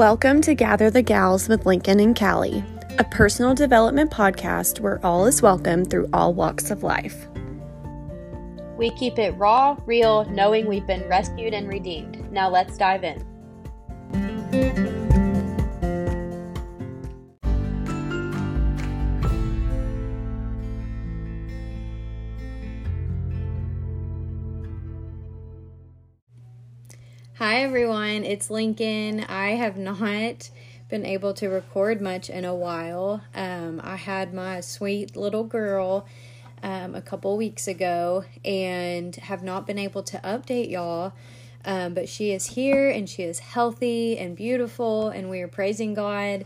Welcome to Gather the Gals with Lincoln and Callie, a personal development podcast where all is welcome through all walks of life. We keep it raw, real, knowing we've been rescued and redeemed. Now let's dive in. Hi everyone, it's Lincoln. I have not been able to record much in a while. Um, I had my sweet little girl um, a couple weeks ago and have not been able to update y'all. Um, but she is here and she is healthy and beautiful, and we are praising God.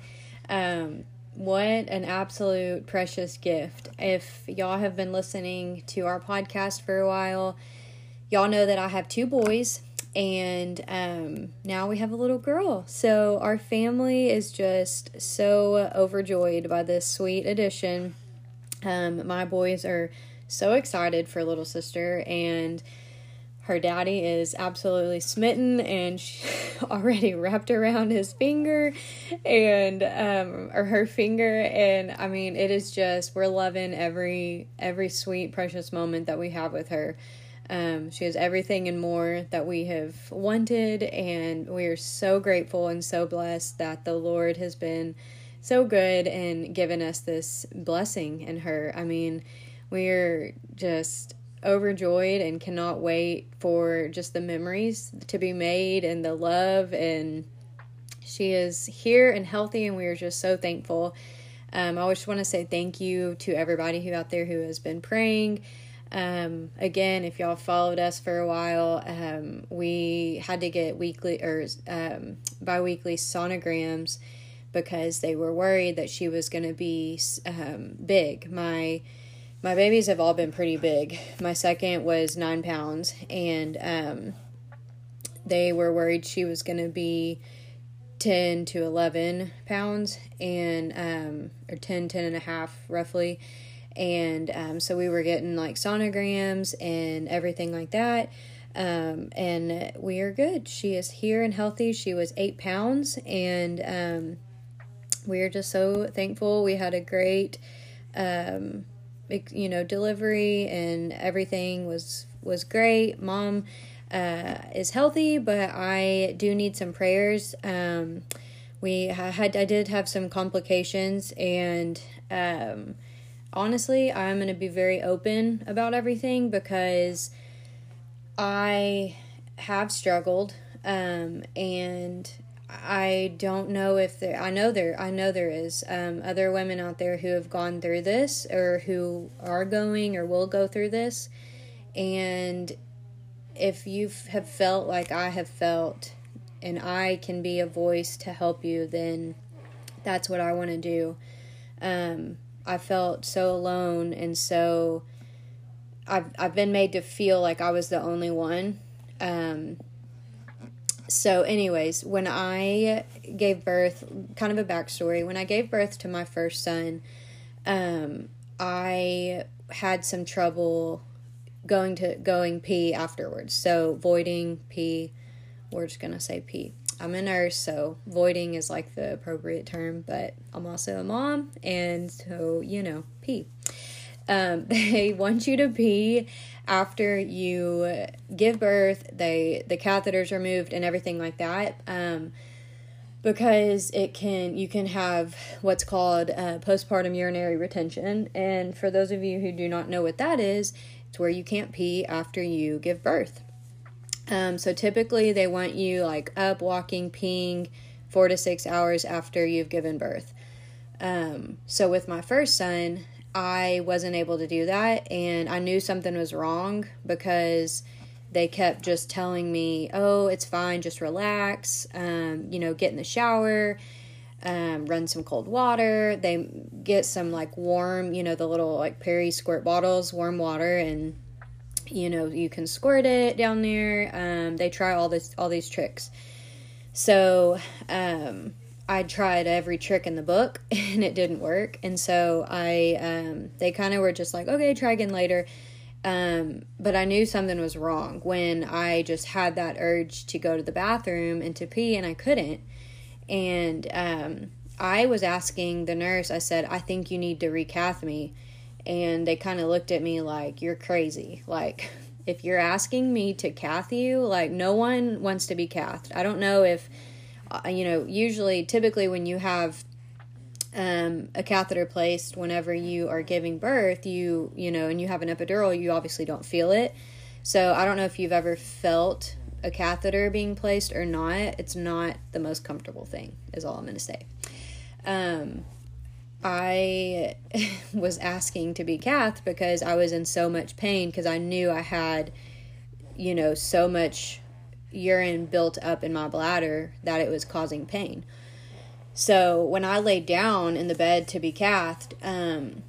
Um, what an absolute precious gift. If y'all have been listening to our podcast for a while, y'all know that I have two boys and um, now we have a little girl. So our family is just so overjoyed by this sweet addition. Um, my boys are so excited for little sister, and her daddy is absolutely smitten and she already wrapped around his finger and um or her finger and i mean it is just we're loving every every sweet precious moment that we have with her um, she has everything and more that we have wanted, and we are so grateful and so blessed that the Lord has been so good and given us this blessing in her. I mean, we are just overjoyed and cannot wait for just the memories to be made and the love and she is here and healthy and we are just so thankful um, i just want to say thank you to everybody who out there who has been praying um, again, if y'all followed us for a while, um, we had to get weekly or um, biweekly sonograms because they were worried that she was going to be um, big. My my babies have all been pretty big. My second was nine pounds, and um, they were worried she was going to be 10 to 11 pounds and um, or 10 10 and a half roughly and um, so we were getting like sonograms and everything like that. Um, and we are good. She is here and healthy. She was eight pounds. And um, we are just so thankful. We had a great um, you know delivery and everything was was great. Mom uh, is healthy but i do need some prayers. Um, we had i did have some complications and um, honestly, I'm going to be very open about everything because I have struggled um, and I don't know if there I know there I know there is um, other women out there who have gone through this or who are going or will go through this. And if you have felt like I have felt and I can be a voice to help you then that's what I want to do. Um, I felt so alone and so I've I've been made to feel like I was the only one. Um, so, anyways, when I gave birth, kind of a backstory. When I gave birth to my first son, um, I had some trouble going to going pee afterwards. So voiding pee. We're just gonna say pee. I'm a nurse, so voiding is like the appropriate term, but I'm also a mom, and so, you know, pee. Um, they want you to pee after you give birth, they the catheters removed and everything like that. Um, because it can you can have what's called uh, postpartum urinary retention and for those of you who do not know what that is it's where you can't pee after you give birth um, so typically they want you like up, walking, peeing four to six hours after you've given birth. Um, so with my first son, I wasn't able to do that, and I knew something was wrong because they kept just telling me, "Oh, it's fine, just relax. Um, you know, get in the shower." Um, run some cold water. They get some like warm, you know, the little like peri squirt bottles, warm water, and you know you can squirt it down there. Um, they try all this all these tricks. So um, i tried every trick in the book and it didn't work. And so i um, they kind of were just like okay try again later. Um, but i knew something was wrong when i just had that urge to go to the bathroom and to pee and i couldn't. And um, I was asking the nurse, I said, I think you need to recath me. And they kind of looked at me like, you're crazy. Like, if you're asking me to cath you, like, no one wants to be cathed. I don't know if, uh, you know, usually, typically, when you have um, a catheter placed whenever you are giving birth, you, you know, and you have an epidural, you obviously don't feel it. So I don't know if you've ever felt a catheter being placed or not. It's not the most comfortable thing, is all I'm going to say. Um, I was asking to be cath because I was in so much pain because I knew I had, you know, so much urine built up in my bladder that it was causing pain. So when I laid down in the bed to be cathed, um,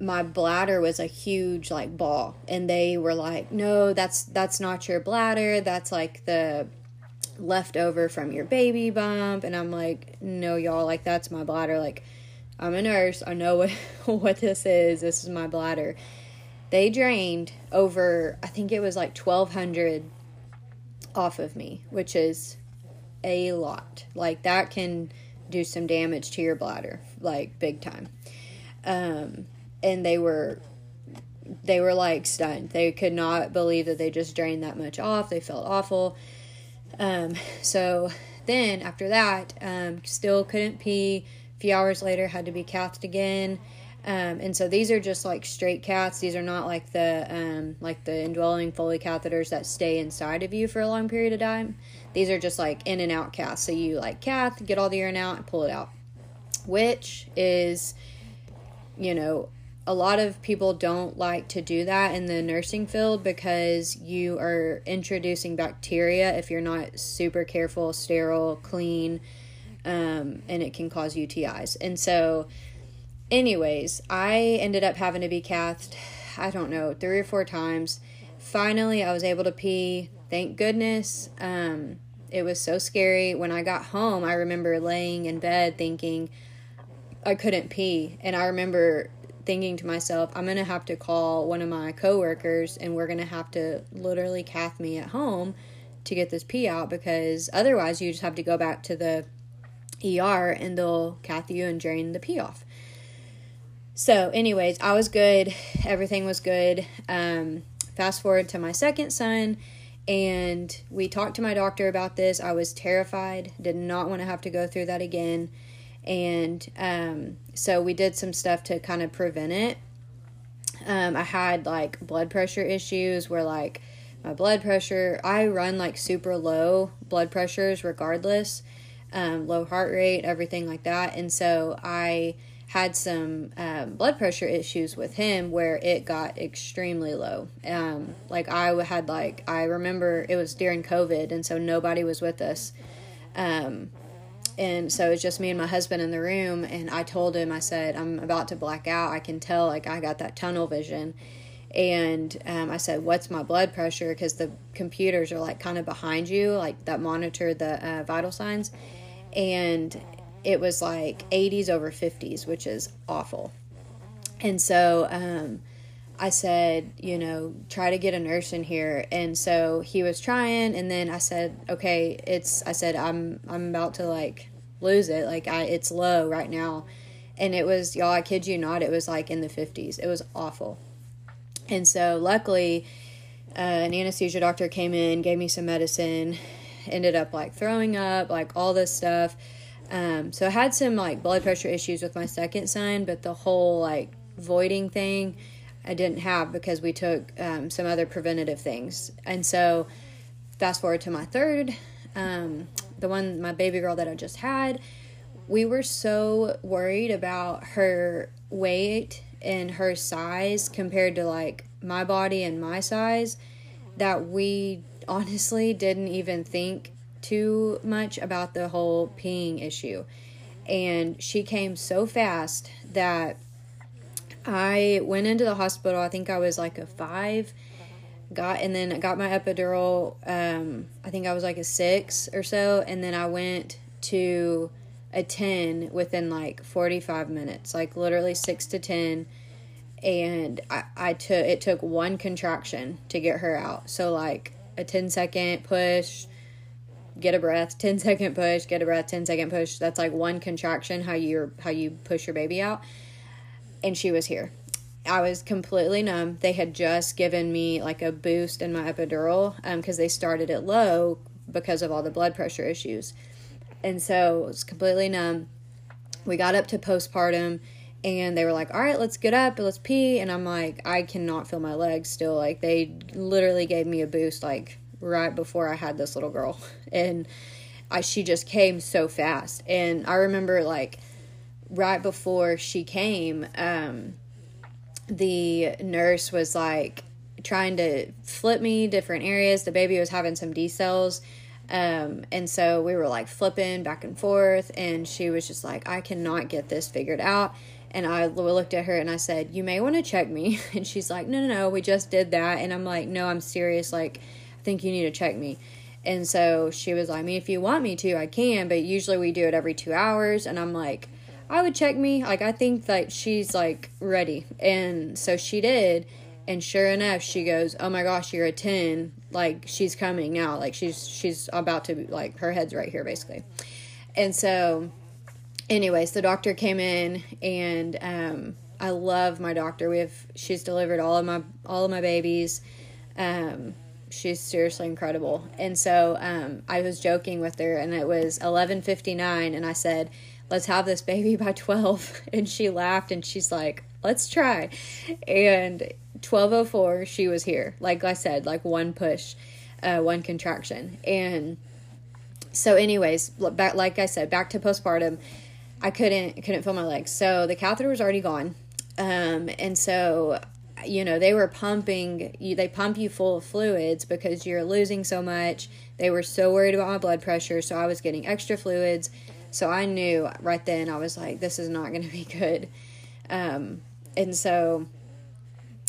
my bladder was a huge like ball, and they were like, "No, that's that's not your bladder. That's like the leftover from your baby bump." And I'm like, "No, y'all, like that's my bladder. Like I'm a nurse. I know what what this is. This is my bladder." They drained over, I think it was like 1200 off of me, which is a lot. Like that can do some damage to your bladder, like big time. Um, and they were they were like stunned. They could not believe that they just drained that much off. They felt awful. Um, so then after that, um, still couldn't pee. Few hours later, had to be cathed again. Um, and so these are just like straight caths. These are not like the um, like the indwelling Foley catheters that stay inside of you for a long period of time. These are just like in and out caths. So you like cath, get all the urine out, and pull it out, which is, you know, a lot of people don't like to do that in the nursing field because you are introducing bacteria if you're not super careful, sterile, clean, um, and it can cause UTIs. And so, anyways, I ended up having to be cathed, I don't know, three or four times. Finally, I was able to pee. Thank goodness. Um, it was so scary. When I got home, I remember laying in bed thinking I couldn't pee. And I remember thinking to myself, I'm going to have to call one of my coworkers and we're going to have to literally cath me at home to get this pee out because otherwise you just have to go back to the ER and they'll cath you and drain the pee off. So, anyways, I was good. Everything was good. Um, fast forward to my second son, and we talked to my doctor about this. I was terrified, did not want to have to go through that again and um, so we did some stuff to kind of prevent it. Um, I had like blood pressure issues where like my blood pressure, I run like super low blood pressures regardless, um, low heart rate, everything like that. And so I had some um, blood pressure issues with him where it got extremely low. Um, like I had like I remember it was during COVID, and so nobody was with us. Um, and so it's just me and my husband in the room and i told him i said i'm about to black out i can tell like i got that tunnel vision and um, i said what's my blood pressure because the computers are like kind of behind you like that monitor the uh, vital signs and it was like 80s over 50s which is awful and so um, I said, you know, try to get a nurse in here. And so he was trying and then I said, okay, it's I said I'm I'm about to like lose it. Like I it's low right now. And it was y'all, I kid you not, it was like in the 50s. It was awful. And so luckily uh, an anesthesia doctor came in, gave me some medicine, ended up like throwing up, like all this stuff. Um, so I had some like blood pressure issues with my second son, but the whole like voiding thing I didn't have because we took um, some other preventative things. And so, fast forward to my third, um, the one, my baby girl that I just had, we were so worried about her weight and her size compared to like my body and my size that we honestly didn't even think too much about the whole peeing issue. And she came so fast that I went into the hospital. I think I was like a five. Got and then got my epidural. Um, I think I was like a six or so, and then I went to a ten within like forty five minutes, like literally six to ten. And I, I took it took one contraction to get her out. So like a 10 second push, get a breath, 10 second push, get a breath, 10 second push. That's like one contraction how you how you push your baby out. And she was here. I was completely numb. They had just given me like a boost in my epidural because um, they started it low because of all the blood pressure issues. And so it was completely numb. We got up to postpartum and they were like, all right, let's get up, let's pee. And I'm like, I cannot feel my legs still. Like they literally gave me a boost like right before I had this little girl. And I, she just came so fast. And I remember like right before she came, um, the nurse was like trying to flip me different areas. The baby was having some decels. Um, and so we were like flipping back and forth, and she was just like, I cannot get this figured out. And I looked at her and I said, You may want to check me. And she's like, No, no, no, we just did that. And I'm like, No, I'm serious. Like, I think you need to check me. And so she was like, I mean, if you want me to, I can, but usually we do it every two hours. And I'm like, I would check me. Like, I think that she's like ready. And so she did. And sure enough, she goes, Oh my gosh, you're a 10. Like, she's coming now. Like, she's, she's about to, like, her head's right here, basically. And so, anyways, the doctor came in and, um, I love my doctor. We have, she's delivered all of my, all of my babies. Um, she's seriously incredible. And so um, I was joking with her, and it was eleven fifty nine, and I said, "Let's have this baby by 12. And she laughed, and she's like, "Let's try." And twelve oh four, she was here. Like I said, like one push, uh, one contraction, and so, anyways, back like I said, back to postpartum. I couldn't couldn't feel my legs, so the catheter was already gone. Um, and so you know they were pumping you they pump you full of fluids because you're losing so much. They were so worried about my blood pressure so i was getting extra fluids. So i knew right then i was like this is not going to be good. Um, and so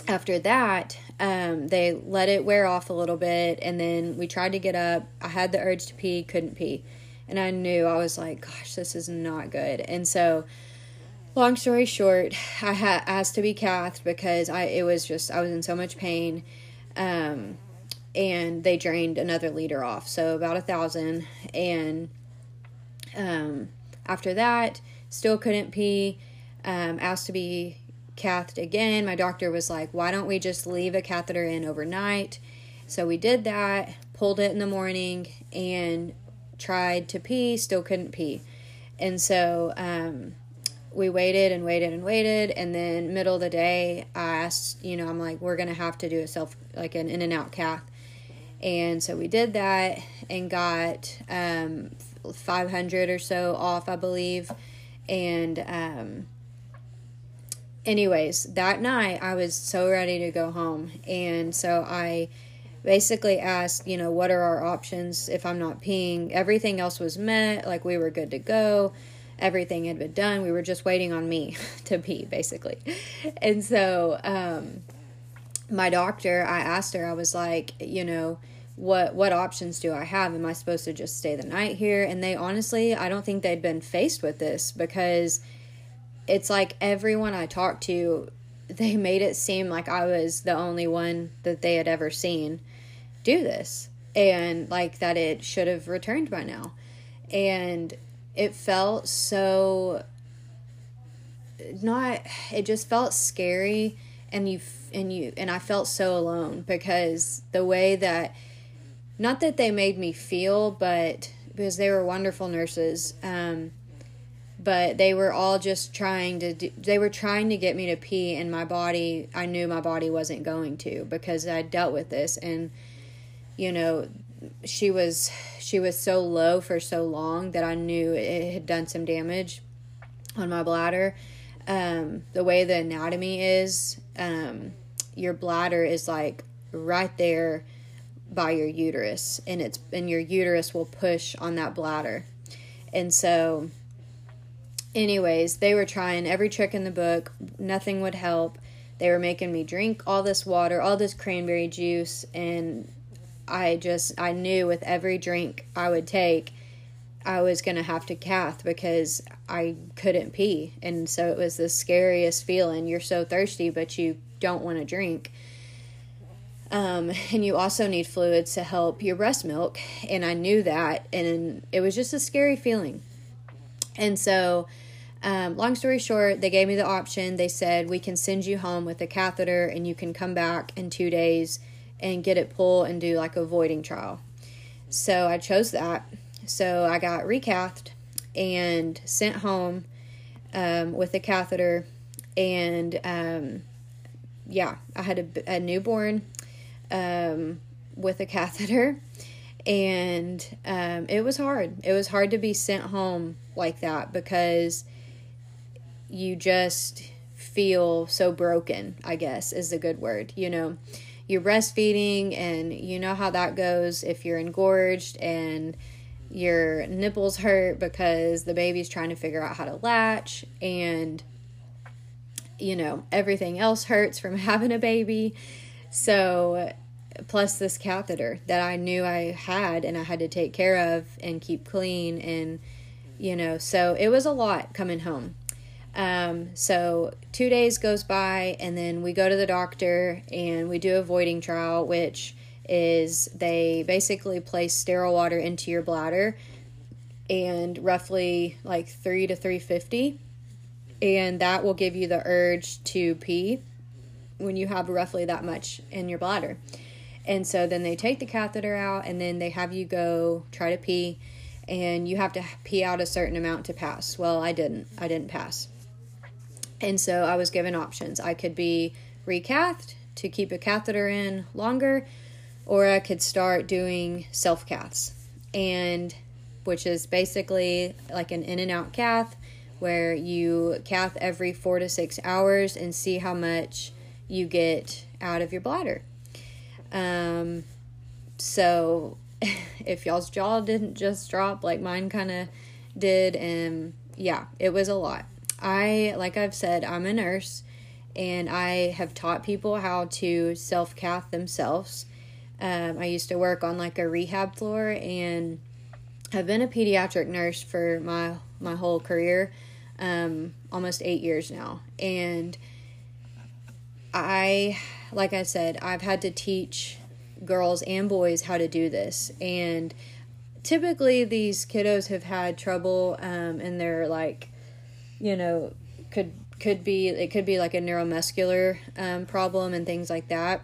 after that um, they let it wear off a little bit and then we tried to get up. I had the urge to pee couldn't pee and i knew i was like gosh this is not good and so long story short, I had asked to be cathed because I it was just I was in so much pain, um, and they drained another liter off, so about a thousand. And um, after that, still couldn't pee. Um, asked to be cathed again. My doctor was like, "Why don't we just leave a catheter in overnight?" So we did that. Pulled it in the morning and tried to pee. Still couldn't pee, and so. Um, we waited and waited and waited and then middle of the day i asked you know i'm like we're gonna have to do a self like an in and out cath and so we did that and got um, 500 or so off i believe and um, anyways that night i was so ready to go home and so i basically asked you know what are our options if i'm not peeing everything else was met like we were good to go everything had been done. We were just waiting on me to pee, basically. And so, um, my doctor, I asked her, I was like, you know, what what options do I have? Am I supposed to just stay the night here? And they honestly, I don't think they'd been faced with this because it's like everyone I talked to, they made it seem like I was the only one that they had ever seen do this and like that it should have returned by now. And it felt so not it just felt scary and you and you and I felt so alone because the way that not that they made me feel but because they were wonderful nurses um but they were all just trying to do, they were trying to get me to pee and my body I knew my body wasn't going to because I dealt with this and you know she was she was so low for so long that I knew it had done some damage on my bladder. Um, the way the anatomy is, um, your bladder is like right there by your uterus, and it's and your uterus will push on that bladder, and so. Anyways, they were trying every trick in the book. Nothing would help. They were making me drink all this water, all this cranberry juice, and I just I knew with every drink I would take I was going to have to cath because I couldn't pee. And so it was the scariest feeling. You're so thirsty but you don't want to drink. Um, and you also need fluids to help your breast milk. And I knew that. And it was just a scary feeling. And so, um, long story short, they gave me the option. They said, we can send you home with a catheter and you can come back in two days and get it pulled and do like a voiding trial. So I chose that. So I got recathed and sent home um, with a catheter. And um, yeah, I had a, a newborn um, with a catheter. And um, it was hard. It was hard to be sent home like that because you just feel so broken, I guess is a good word. You know, you're breastfeeding, and you know how that goes if you're engorged and your nipples hurt because the baby's trying to figure out how to latch, and you know, everything else hurts from having a baby. So, plus this catheter that I knew I had and I had to take care of and keep clean and you know, so it was a lot coming home. Um, so two days goes by and then we go to the doctor and we do a voiding trial, which is they basically place sterile water into your bladder and roughly like 3 to 350 and that will give you the urge to pee when you have roughly that much in your bladder. And so then they take the catheter out and then they have you go try to pee and you have to pee out a certain amount to pass. Well, I didn't. I didn't pass. And so I was given options. I could be recathed to keep a catheter in longer or I could start doing self caths. And which is basically like an in and out cath where you cath every 4 to 6 hours and see how much you get out of your bladder. Um, so if y'all's jaw didn't just drop like mine kind of did, and yeah, it was a lot. I, like I've said, I'm a nurse and I have taught people how to self cath themselves. Um, I used to work on like a rehab floor and I've been a pediatric nurse for my my whole career, um, almost eight years now, and I, like I said, I've had to teach girls and boys how to do this. And typically, these kiddos have had trouble, um, and they're like, you know, could could be it could be like a neuromuscular um, problem and things like that.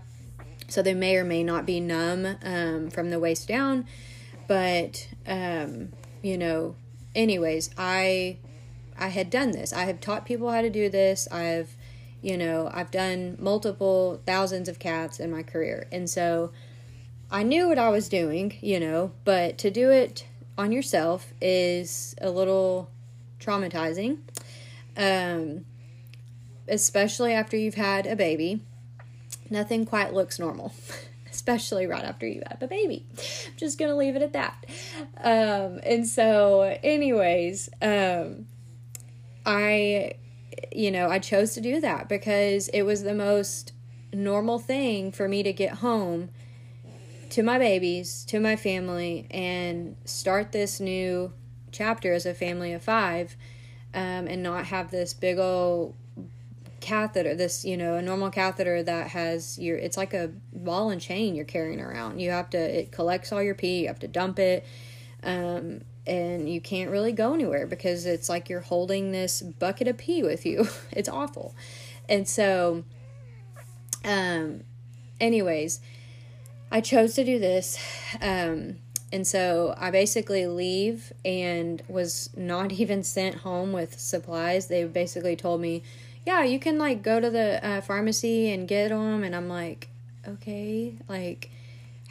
So they may or may not be numb um, from the waist down, but um, you know, anyways, I I had done this. I have taught people how to do this. I've you know, I've done multiple thousands of caths in my career. And so I knew what I was doing, you know, but to do it on yourself is a little traumatizing. Um, especially after you've had a baby. Nothing quite looks normal, especially right after you have a baby. I'm just to leave it at that. Um, and so, anyways, um, I you know, I chose to do that because it was the most normal thing for me to get home to my babies, to my family, and start this new chapter as a family of five um, and not have this big old catheter this you know a normal catheter that has your it's like a ball and chain you're carrying around you have to it collects all your pee you have to dump it um, and you can't really go anywhere because it's like you're holding this bucket of pee with you. it's awful. And so, um, anyways, I chose to do this. Um, and so I basically leave and was not even sent home with supplies. They basically told me, yeah, you can like go to the uh, pharmacy and get them. And I'm like, okay, like,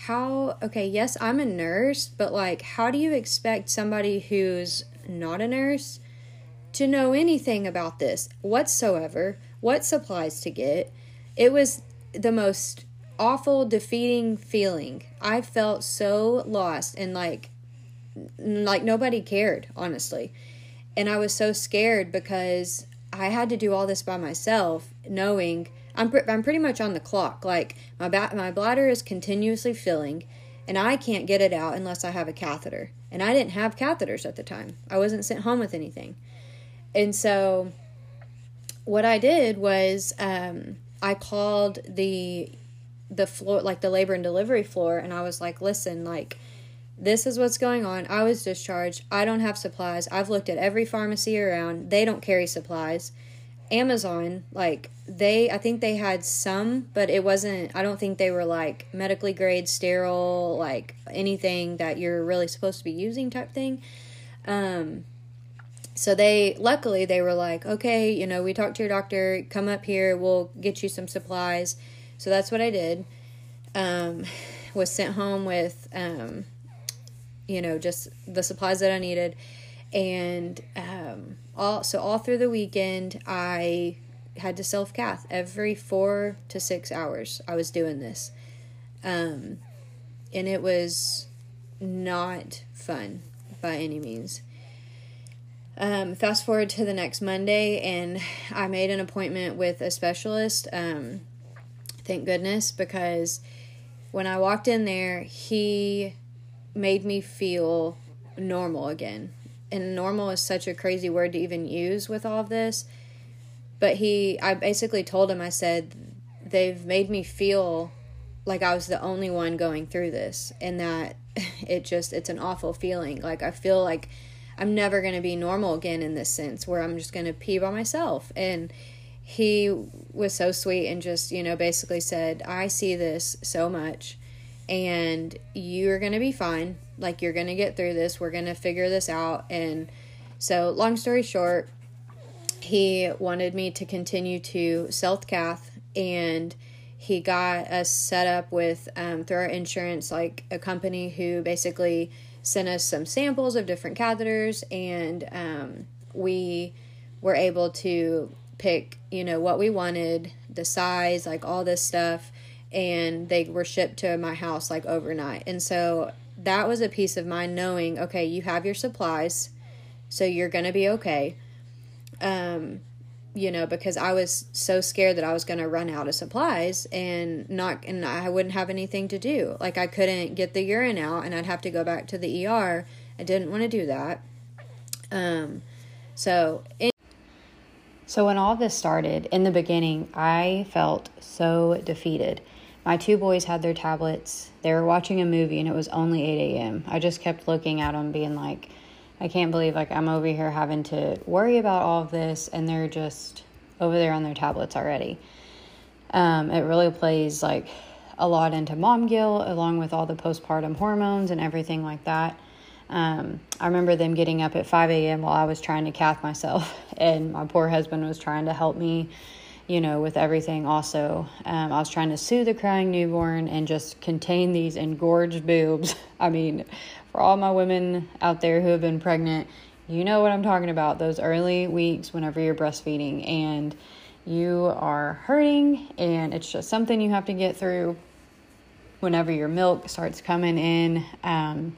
how okay yes i'm a nurse but like how do you expect somebody who's not a nurse to know anything about this whatsoever what supplies to get it was the most awful defeating feeling i felt so lost and like like nobody cared honestly and i was so scared because i had to do all this by myself knowing I'm, pre- I'm pretty much on the clock. Like my ba- my bladder is continuously filling, and I can't get it out unless I have a catheter. And I didn't have catheters at the time. I wasn't sent home with anything, and so what I did was um, I called the the floor, like the labor and delivery floor, and I was like, listen, like, this is what's going on. I was discharged. I don't have supplies. I've looked at every pharmacy around. They don't carry supplies. Amazon, like they I think they had some, but it wasn't I don't think they were like medically grade sterile, like anything that you're really supposed to be using type thing. Um so they luckily they were like, "Okay, you know, we talked to your doctor, come up here, we'll get you some supplies." So that's what I did. Um was sent home with um you know, just the supplies that I needed and um, all so all through the weekend I had to self cath every four to six hours. I was doing this, um, and it was not fun by any means. Um, fast forward to the next Monday, and I made an appointment with a specialist. Um, thank goodness, because when I walked in there, he made me feel normal again. And normal is such a crazy word to even use with all of this but he i basically told him i said they've made me feel like i was the only one going through this and that it just it's an awful feeling. Like i feel like i'm never going to be normal again in this sense where i'm just going to pee by myself. And he was so sweet and just you know basically said i see this so much and you're going to be fine like, you're going to get through this. We're going to figure this out. And so, long story short, he wanted me to continue to self cath and he got us set up with um, through our insurance like a company who basically sent us some samples of different catheters and um, we were able to pick you know what we wanted the size like all this stuff and they were shipped to my house like overnight and so that was a peace of mind knowing, okay, you have your supplies, so you're going to be okay. Um, you know, because I was so scared that I was going to run out of supplies and not, and I wouldn't have anything to do. Like I couldn't get the urine out and I'd have to go back to the ER. I didn't want to do that. Um, so, so when all this started in the beginning, I felt so defeated my two boys had their tablets. They were watching a movie and it was only 8 a.m. I just kept looking at them, being like, I can't believe like I'm over here having to worry about all of this and they're just over there on their tablets already. Um, it really plays like a lot into mom guilt along with all the postpartum hormones and everything like that. Um, I remember them getting up at 5 a.m. while I was trying to cath myself, and my poor husband was trying to help me you know, with everything also. Um, I was trying to soothe the crying newborn and just contain these engorged boobs. I mean, for all my women out there who have been pregnant, you know what I'm talking about. Those early weeks whenever you're breastfeeding and you are hurting, and it's just something you have to get through whenever your milk starts coming in. Um,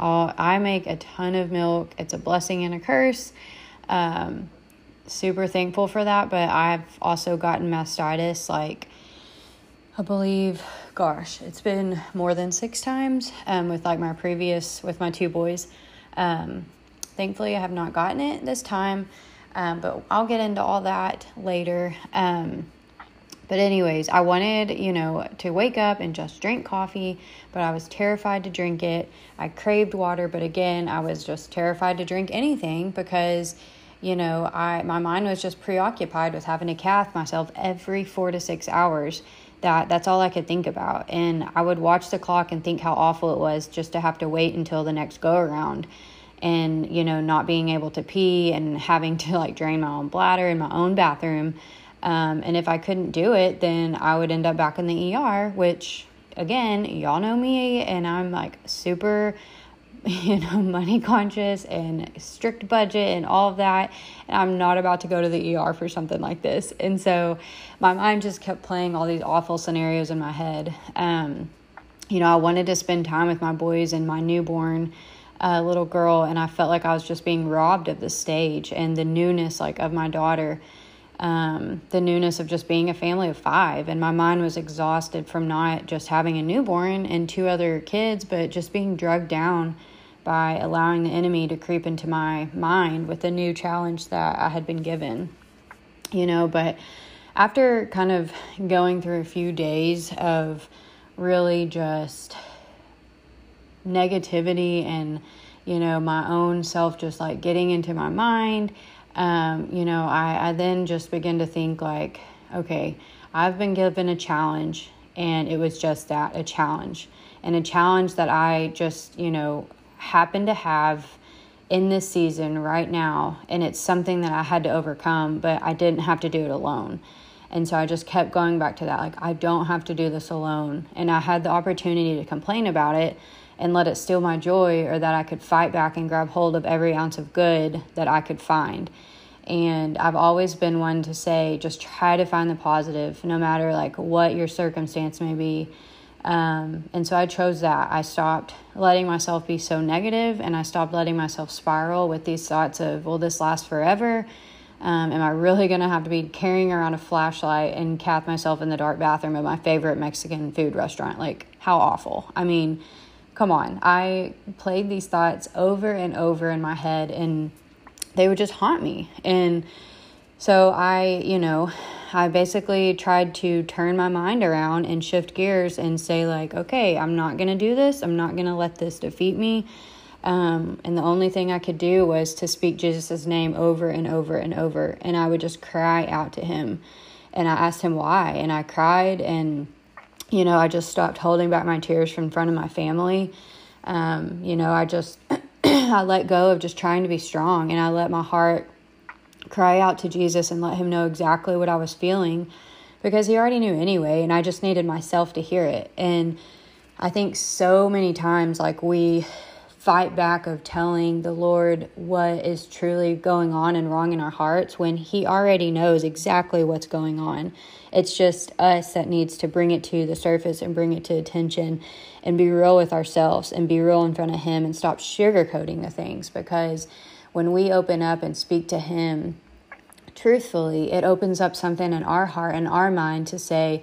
i make a ton of milk, it's a blessing and a curse. Um, super thankful for that, but I've also gotten mastitis like I believe gosh, it's been more than 6 times um with like my previous with my two boys. Um thankfully I have not gotten it this time. Um but I'll get into all that later. Um but anyways, I wanted, you know, to wake up and just drink coffee, but I was terrified to drink it. I craved water, but again, I was just terrified to drink anything because you know, I my mind was just preoccupied with having to cath myself every four to six hours. That that's all I could think about, and I would watch the clock and think how awful it was just to have to wait until the next go around, and you know, not being able to pee and having to like drain my own bladder in my own bathroom. Um, and if I couldn't do it, then I would end up back in the ER, which again, y'all know me, and I'm like super you know, money conscious and strict budget and all of that. And I'm not about to go to the ER for something like this. And so my mind just kept playing all these awful scenarios in my head. Um, you know, I wanted to spend time with my boys and my newborn uh, little girl, and I felt like I was just being robbed of the stage and the newness, like of my daughter. Um, the newness of just being a family of five. And my mind was exhausted from not just having a newborn and two other kids, but just being drugged down by allowing the enemy to creep into my mind with a new challenge that I had been given. You know, but after kind of going through a few days of really just negativity and you know my own self just like getting into my mind um, you know I, I then just begin to think like okay i've been given a challenge and it was just that a challenge and a challenge that i just you know happen to have in this season right now and it's something that i had to overcome but i didn't have to do it alone and so I just kept going back to that. Like, I don't have to do this alone. And I had the opportunity to complain about it and let it steal my joy, or that I could fight back and grab hold of every ounce of good that I could find. And I've always been one to say, just try to find the positive, no matter like what your circumstance may be. Um, and so I chose that. I stopped letting myself be so negative and I stopped letting myself spiral with these thoughts of, will this last forever? Um, am I really going to have to be carrying around a flashlight and cath myself in the dark bathroom of my favorite Mexican food restaurant? Like, how awful. I mean, come on. I played these thoughts over and over in my head, and they would just haunt me. And so I, you know, I basically tried to turn my mind around and shift gears and say, like, okay, I'm not going to do this. I'm not going to let this defeat me. Um, and the only thing I could do was to speak Jesus' name over and over and over. And I would just cry out to him. And I asked him why. And I cried. And, you know, I just stopped holding back my tears from front of my family. Um, you know, I just, I let go of just trying to be strong. And I let my heart cry out to Jesus and let him know exactly what I was feeling because he already knew anyway. And I just needed myself to hear it. And I think so many times, like, we fight back of telling the Lord what is truly going on and wrong in our hearts when He already knows exactly what's going on. It's just us that needs to bring it to the surface and bring it to attention and be real with ourselves and be real in front of Him and stop sugarcoating the things because when we open up and speak to Him truthfully, it opens up something in our heart and our mind to say,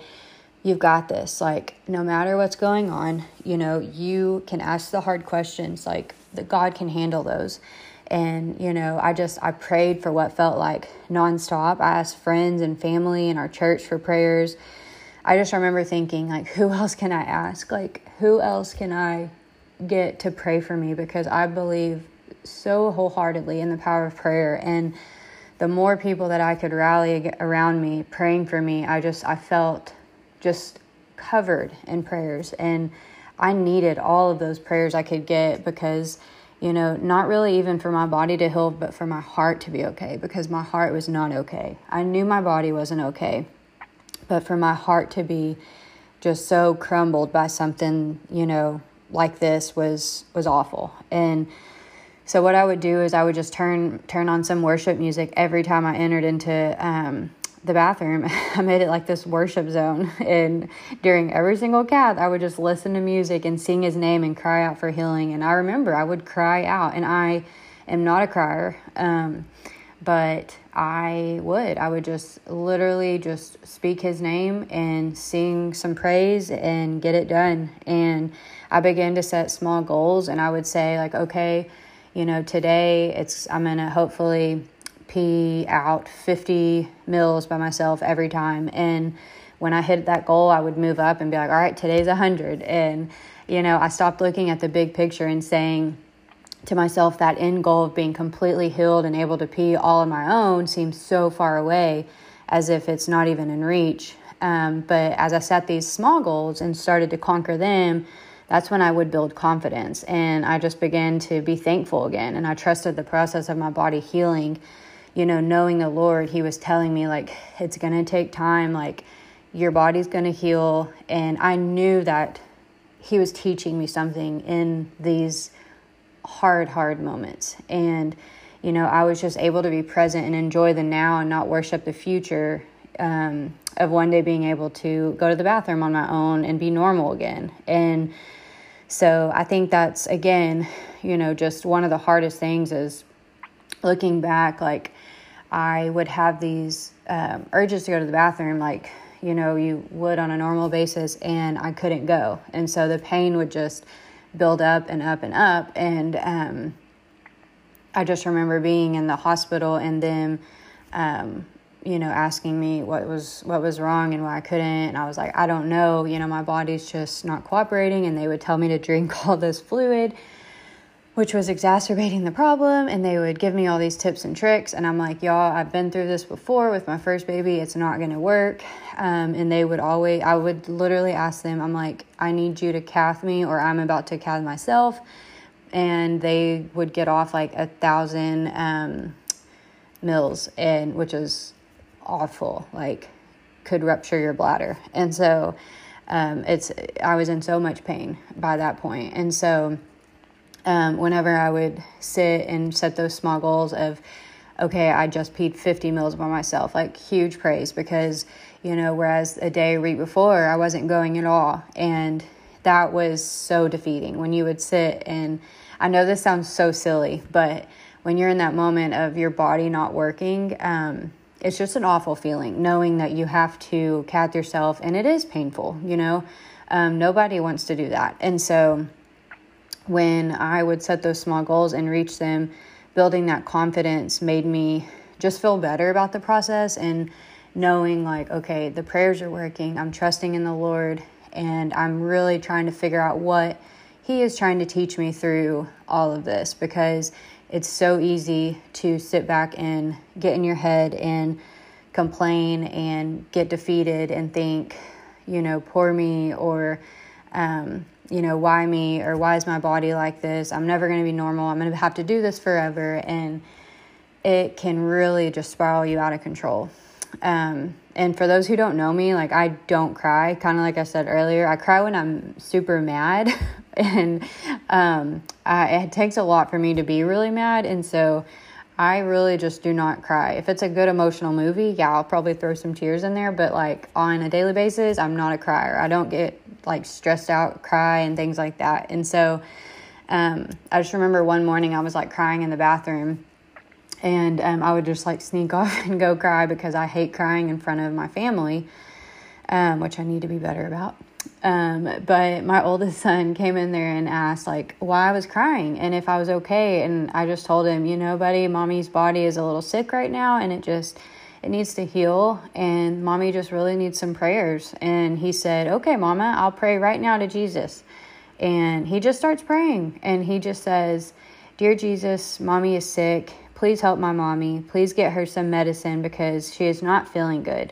you've got this. Like, no matter what's going on, you know, you can ask the hard questions, like, that God can handle those. And, you know, I just, I prayed for what felt like nonstop. I asked friends and family and our church for prayers. I just remember thinking, like, who else can I ask? Like, who else can I get to pray for me? Because I believe so wholeheartedly in the power of prayer. And the more people that I could rally around me praying for me, I just, I felt just covered in prayers. And I needed all of those prayers I could get because, you know, not really even for my body to heal, but for my heart to be okay because my heart was not okay. I knew my body wasn't okay, but for my heart to be just so crumbled by something, you know, like this was was awful. And so what I would do is I would just turn turn on some worship music every time I entered into um, the bathroom. I made it like this worship zone. And during every single cath, I would just listen to music and sing his name and cry out for healing. And I remember I would cry out, and I am not a crier. Um, but I would. I would just literally just speak his name and sing some praise and get it done. And I began to set small goals and I would say like, okay, you know, today it's I'm going to hopefully pee out 50 mils by myself every time. And when I hit that goal, I would move up and be like, all right, today's 100. And, you know, I stopped looking at the big picture and saying to myself that end goal of being completely healed and able to pee all on my own seems so far away as if it's not even in reach. Um, but as I set these small goals and started to conquer them, that's when I would build confidence. And I just began to be thankful again. And I trusted the process of my body healing you know, knowing the Lord, He was telling me, like, it's going to take time, like, your body's going to heal. And I knew that He was teaching me something in these hard, hard moments. And, you know, I was just able to be present and enjoy the now and not worship the future um, of one day being able to go to the bathroom on my own and be normal again. And so I think that's, again, you know, just one of the hardest things is looking back, like, I would have these um, urges to go to the bathroom, like, you know, you would on a normal basis, and I couldn't go. And so the pain would just build up and up and up. And um, I just remember being in the hospital and them, um, you know, asking me what was what was wrong and why I couldn't. And I was like, I don't know. You know, my body's just not cooperating. And they would tell me to drink all this fluid, which was exacerbating the problem. And they would give me all these tips and tricks. And I'm like, y'all, I've been through this before with my first baby. It's not going to work. Um, and they would always, I would literally ask them, I'm like, I need you to cath me, or I'm about to cath myself. And they would get off like a thousand um, mils, and which is awful, like could rupture your bladder. And so um, it's I was in so much pain by that point. And so um, whenever I would sit and set those small goals of okay, I just peed 50 mils by myself, like huge praise because, you know, whereas a day or week before I wasn't going at all. And that was so defeating when you would sit and I know this sounds so silly, but when you're in that moment of your body not working, um, it's just an awful feeling knowing that you have to cath yourself and it is painful, you know. Um, nobody wants to do that. And so when I would set those small goals and reach them, building that confidence made me just feel better about the process and knowing like okay the prayers are working i'm trusting in the lord and i'm really trying to figure out what he is trying to teach me through all of this because it's so easy to sit back and get in your head and complain and get defeated and think you know poor me or um, you know, why me or why is my body like this? I'm never going to be normal. I'm going to have to do this forever. And it can really just spiral you out of control. Um, and for those who don't know me, like I don't cry, kind of like I said earlier, I cry when I'm super mad. and um, I, it takes a lot for me to be really mad. And so I really just do not cry. If it's a good emotional movie, yeah, I'll probably throw some tears in there. But like on a daily basis, I'm not a crier. I don't get like stressed out, cry, and things like that. And so um, I just remember one morning I was like crying in the bathroom. And um, I would just like sneak off and go cry because I hate crying in front of my family, um, which I need to be better about. Um, but my oldest son came in there and asked like why I was crying and if I was okay. And I just told him, you know, buddy, mommy's body is a little sick right now and it just it needs to heal and mommy just really needs some prayers. And he said, Okay, mama, I'll pray right now to Jesus. And he just starts praying and he just says, Dear Jesus, mommy is sick. Please help my mommy. Please get her some medicine because she is not feeling good.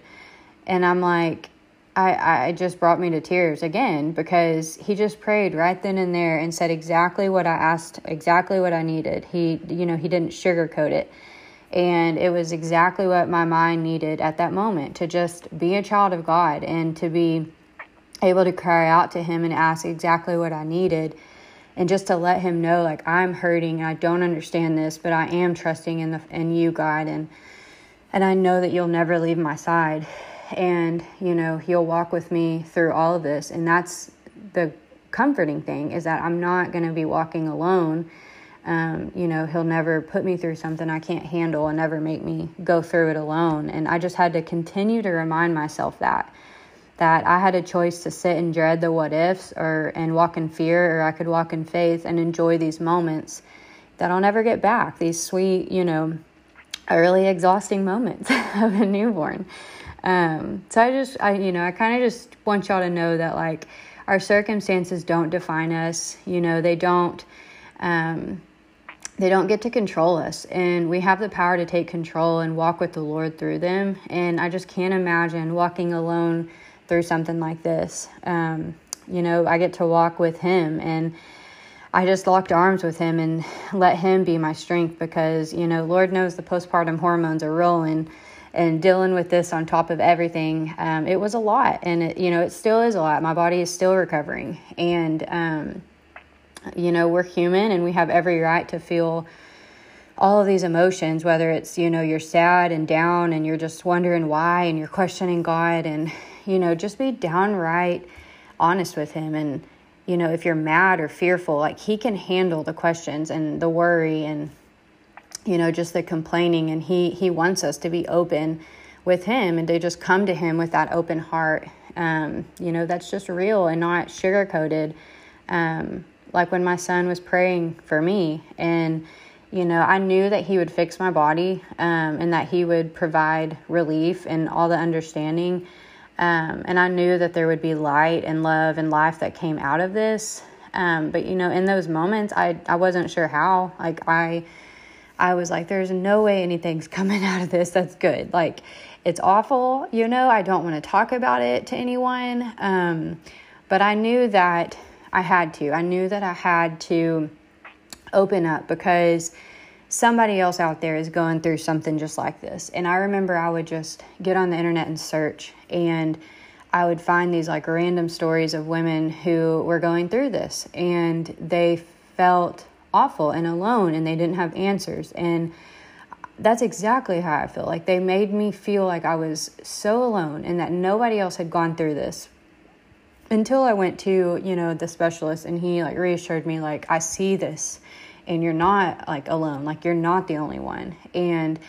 And I'm like, I, I just brought me to tears again because he just prayed right then and there and said exactly what I asked, exactly what I needed. He, you know, he didn't sugarcoat it. And it was exactly what my mind needed at that moment to just be a child of God and to be able to cry out to him and ask exactly what I needed and just to let him know like I'm hurting and I don't understand this, but I am trusting in the in you, God, and and I know that you'll never leave my side. And you know he'll walk with me through all of this. And that's the comforting thing is that i'm not going to be walking alone um, you know he'll never put me through something i can't handle and never make me go through it alone and i just had to continue to remind myself that that i had a choice to sit and dread the what ifs or and walk in fear or i could walk in faith and enjoy these moments that i'll never get back these sweet you know early exhausting moments of a newborn um, so I just, I, you know, I kind of just want y'all to know that like our circumstances don't define us. You know, they don't, um, they don't get to control us and we have the power to take control and walk with the lord through them and i just can't imagine walking alone through something like this um, you know i get to walk with him and i just locked arms with him and let him be my strength because you know lord knows the postpartum hormones are rolling and dealing with this on top of everything, um, it was a lot. And, it, you know, it still is a lot. My body is still recovering. And, um, you know, we're human and we have every right to feel all of these emotions, whether it's, you know, you're sad and down and you're just wondering why and you're questioning God and, you know, just be downright honest with Him. And, you know, if you're mad or fearful, like He can handle the questions and the worry and, you know just the complaining. And he he wants us to be open with him and to just come to him with that open heart. Um, you know that's just real and not sugar coated um, like when my son was praying for me and you know, I knew that He would fix my body um, and that He would provide relief and all the understanding. Um, and I knew that there would be light and love and life that came out of this. Um, but you know, in those moments, I I wasn't sure how. Like I, I was like, there's no way anything's coming out of this that's good. Like it's awful. You know, I don't want to talk about it to anyone. Um, but I knew that I had to. I knew that I had to open up because somebody else out there is going through something just like this. And I remember I would just get on the internet and search and I would find these like random stories of women who were going through this and they felt awful and alone and they didn't have answers and that's exactly how I feel. Like they made me feel like I was so alone and that nobody else had gone through this until I went to, you know, the specialist and he like reassured me like I see this and you're not like alone. Like you're not the only one. And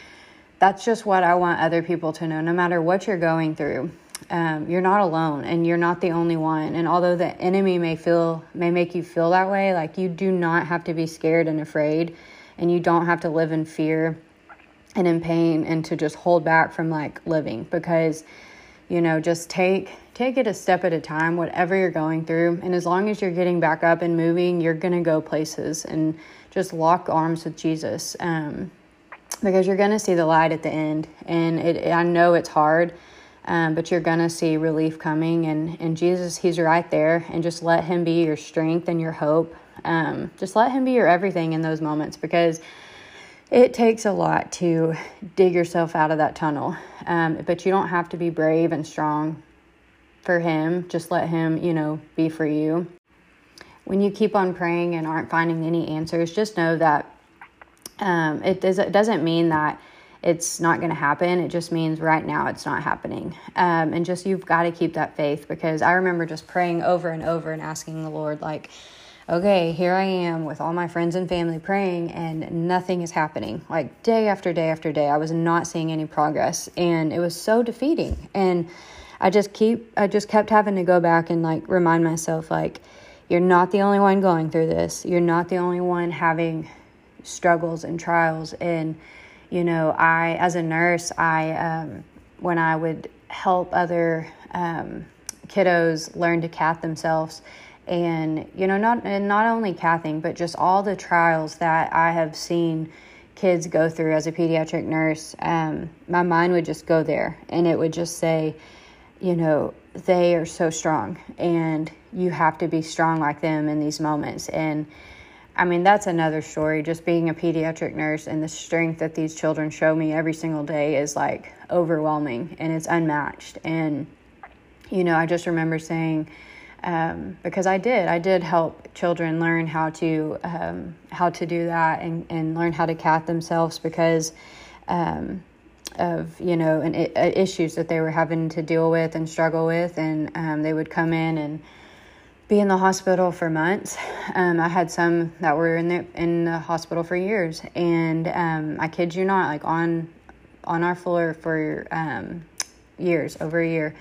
that's just what I want other people to know no matter what you're going through. Um, you're not alone and you're not the only one. And although the enemy may feel may make you feel that way, like you do not have to be scared and afraid and you don't have to live in fear and in pain and to just hold back from like living because you know just take take it a step at a time whatever you're going through. And as long as you're getting back up and moving you're going to go places and just lock arms with jesus um, because you're going to see the light at the end. And it, i know it's hard um, but you're going to see relief coming. And, and jesus he's right there. And just let him be your strength and your hope. Um, just let him be your everything in those moments because it takes a lot to dig yourself out of that tunnel um, but you don't have to be brave and strong for him. Just let him, you know, be for you. When you keep on praying and aren't finding any answers, just know that um, it, does, it doesn't mean that it's not going to happen. It just means right now it's not happening. Um, and just you've got to keep that faith because I remember just praying over and over and asking the Lord, like, okay, here I am with all my friends and family praying, and nothing is happening. Like day after day after day, I was not seeing any progress, and it was so defeating. And I just keep I just kept having to go back and like remind myself like you're not the only one going through this. You're not the only one having struggles and trials and you know, I as a nurse, I um, when I would help other um, kiddos learn to cath themselves and you know not and not only cathing but just all the trials that I have seen kids go through as a pediatric nurse um, my mind would just go there and it would just say you know, they are so strong and you have to be strong like them in these moments. And I mean, that's another story. Just being a pediatric nurse and the strength that these children show me every single day is like overwhelming and it's unmatched. And, you know, I just remember saying, um, because I did, I did help children learn how to um, how to do that and, and learn how to cath themselves because um, of you know and uh, issues that they were having to deal with and struggle with. And um, they would come in and be in the hospital for months. Um, i had some that were in the in the hospital for years. And um, i kid you not like on on our floor for um, years over a year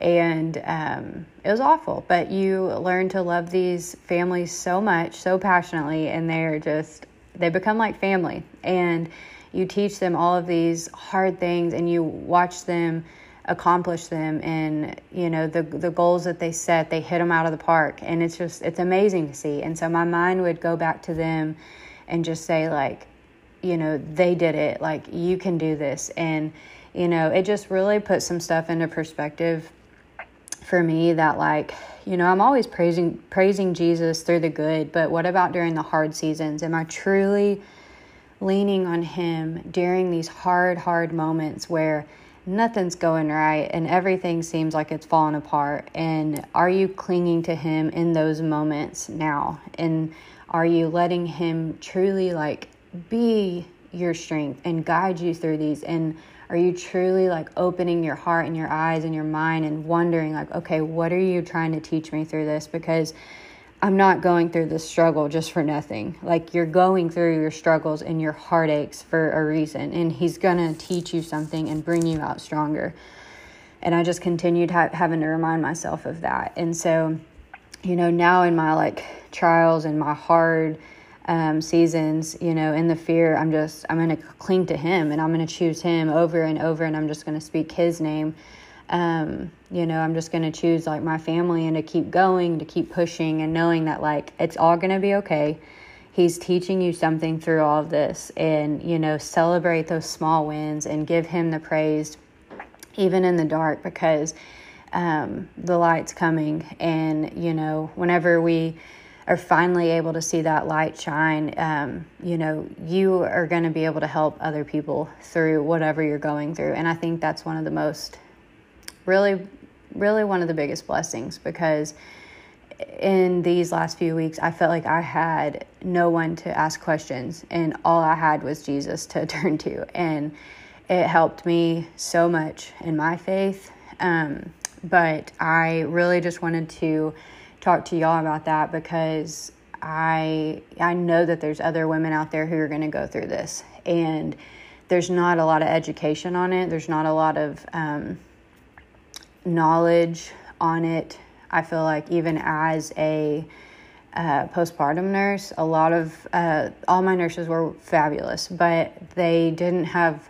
and um, it was awful. But you learn to love these families so much so passionately and they're just they become like family. And you teach them all of these hard things and you watch them accomplish them and you know the the goals that they set they hit them out of the park. And it's just it's amazing to see. And so my mind would go back to them and just say like you know they did it. Like you can do this. And you know it just really put some stuff into perspective for me that like you know i'm always praising praising jesus through the good but what about during the hard seasons am i truly leaning on Him during these hard, hard moments where nothing's going right and everything seems like it's falling apart? And are you clinging to Him in those moments now? And are you letting Him truly like be your strength and guide you through these? And are you truly like opening your heart and your eyes and your mind and wondering, like, okay, what are you trying to teach me through this? Because I'm not going through this struggle just for nothing. Like you're going through your struggles and your heartaches for a reason, and He's gonna teach you something and bring you out stronger. And I just continued ha- having to remind myself of that. And so, you know, now in my like trials and my hard um, seasons, you know, in the fear, I'm just, I'm going to cling to Him and I'm going to choose Him over and over and I'm just going to speak His name. Um, you know, I'm just going to choose like my family and to keep going, to keep pushing and knowing that like it's all going to be okay. He's teaching you something through all of this and, you know, celebrate those small wins and give Him the praise even in the dark because um, the light's coming. And, you know, whenever we, are finally able to see that light shine, um, you know, you are going to be able to help other people through whatever you're going through. And I think that's one of the most, really, really one of the biggest blessings because in these last few weeks, I felt like I had no one to ask questions, and all I had was Jesus to turn to. And it helped me so much in my faith. Um, but I really just wanted to talk to y'all about that because I I know that there's other women out there who are going to go through this, and there's not a lot of education on it. There's not a lot of um, knowledge on it. I feel like even as a uh, postpartum nurse, a lot of uh, all my nurses were fabulous, but they didn't have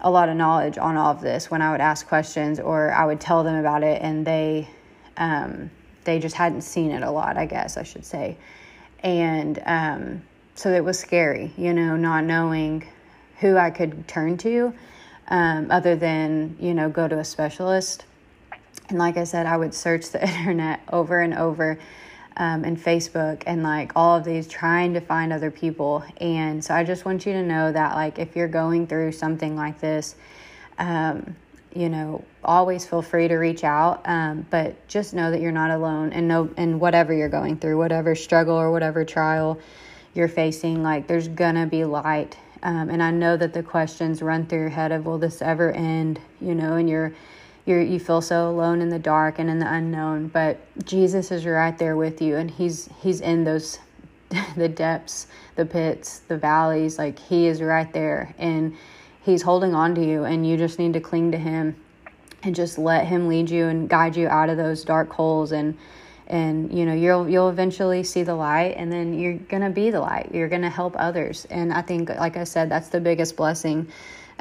a lot of knowledge on all of this. When I would ask questions or I would tell them about it, and they um, they just hadn't seen it a lot, I guess I should say. And um, so it was scary, you know, not knowing who I could turn to um, other than, you know, go to a specialist. And like I said, I would search the internet over and over um, and Facebook and like all of these trying to find other people. And so I just want you to know that, like, if you're going through something like this, um, you know, always feel free to reach out. Um, but just know that you're not alone and know, and whatever you're going through, whatever struggle or whatever trial you're facing, like there's gonna be light. Um, and I know that the questions run through your head of, will this ever end? You know, and you're, you're, you feel so alone in the dark and in the unknown, but Jesus is right there with you and he's, he's in those, the depths, the pits, the valleys, like he is right there. And, he's holding on to you and you just need to cling to him and just let him lead you and guide you out of those dark holes. And and you know you'll you'll eventually see the light and then you're going to be the light. You're going to help others. And i think like i said that's the biggest blessing.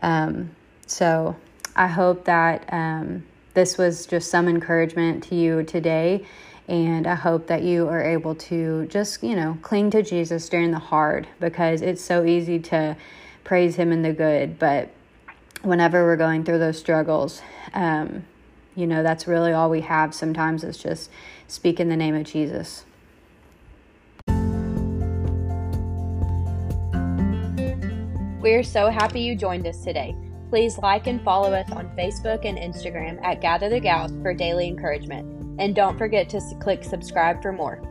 Um, so i hope that um, this was just some encouragement to you today. And i hope that you are able to just you know cling to jesus during the hard because it's so easy to praise Him in the good. But whenever we're going through those struggles, um, you know, that's really all we have sometimes is just speak in the name of Jesus. We're so happy you joined us today. Please like and follow us on Facebook and Instagram at Gather the Gals for daily encouragement. And don't forget to click subscribe for more.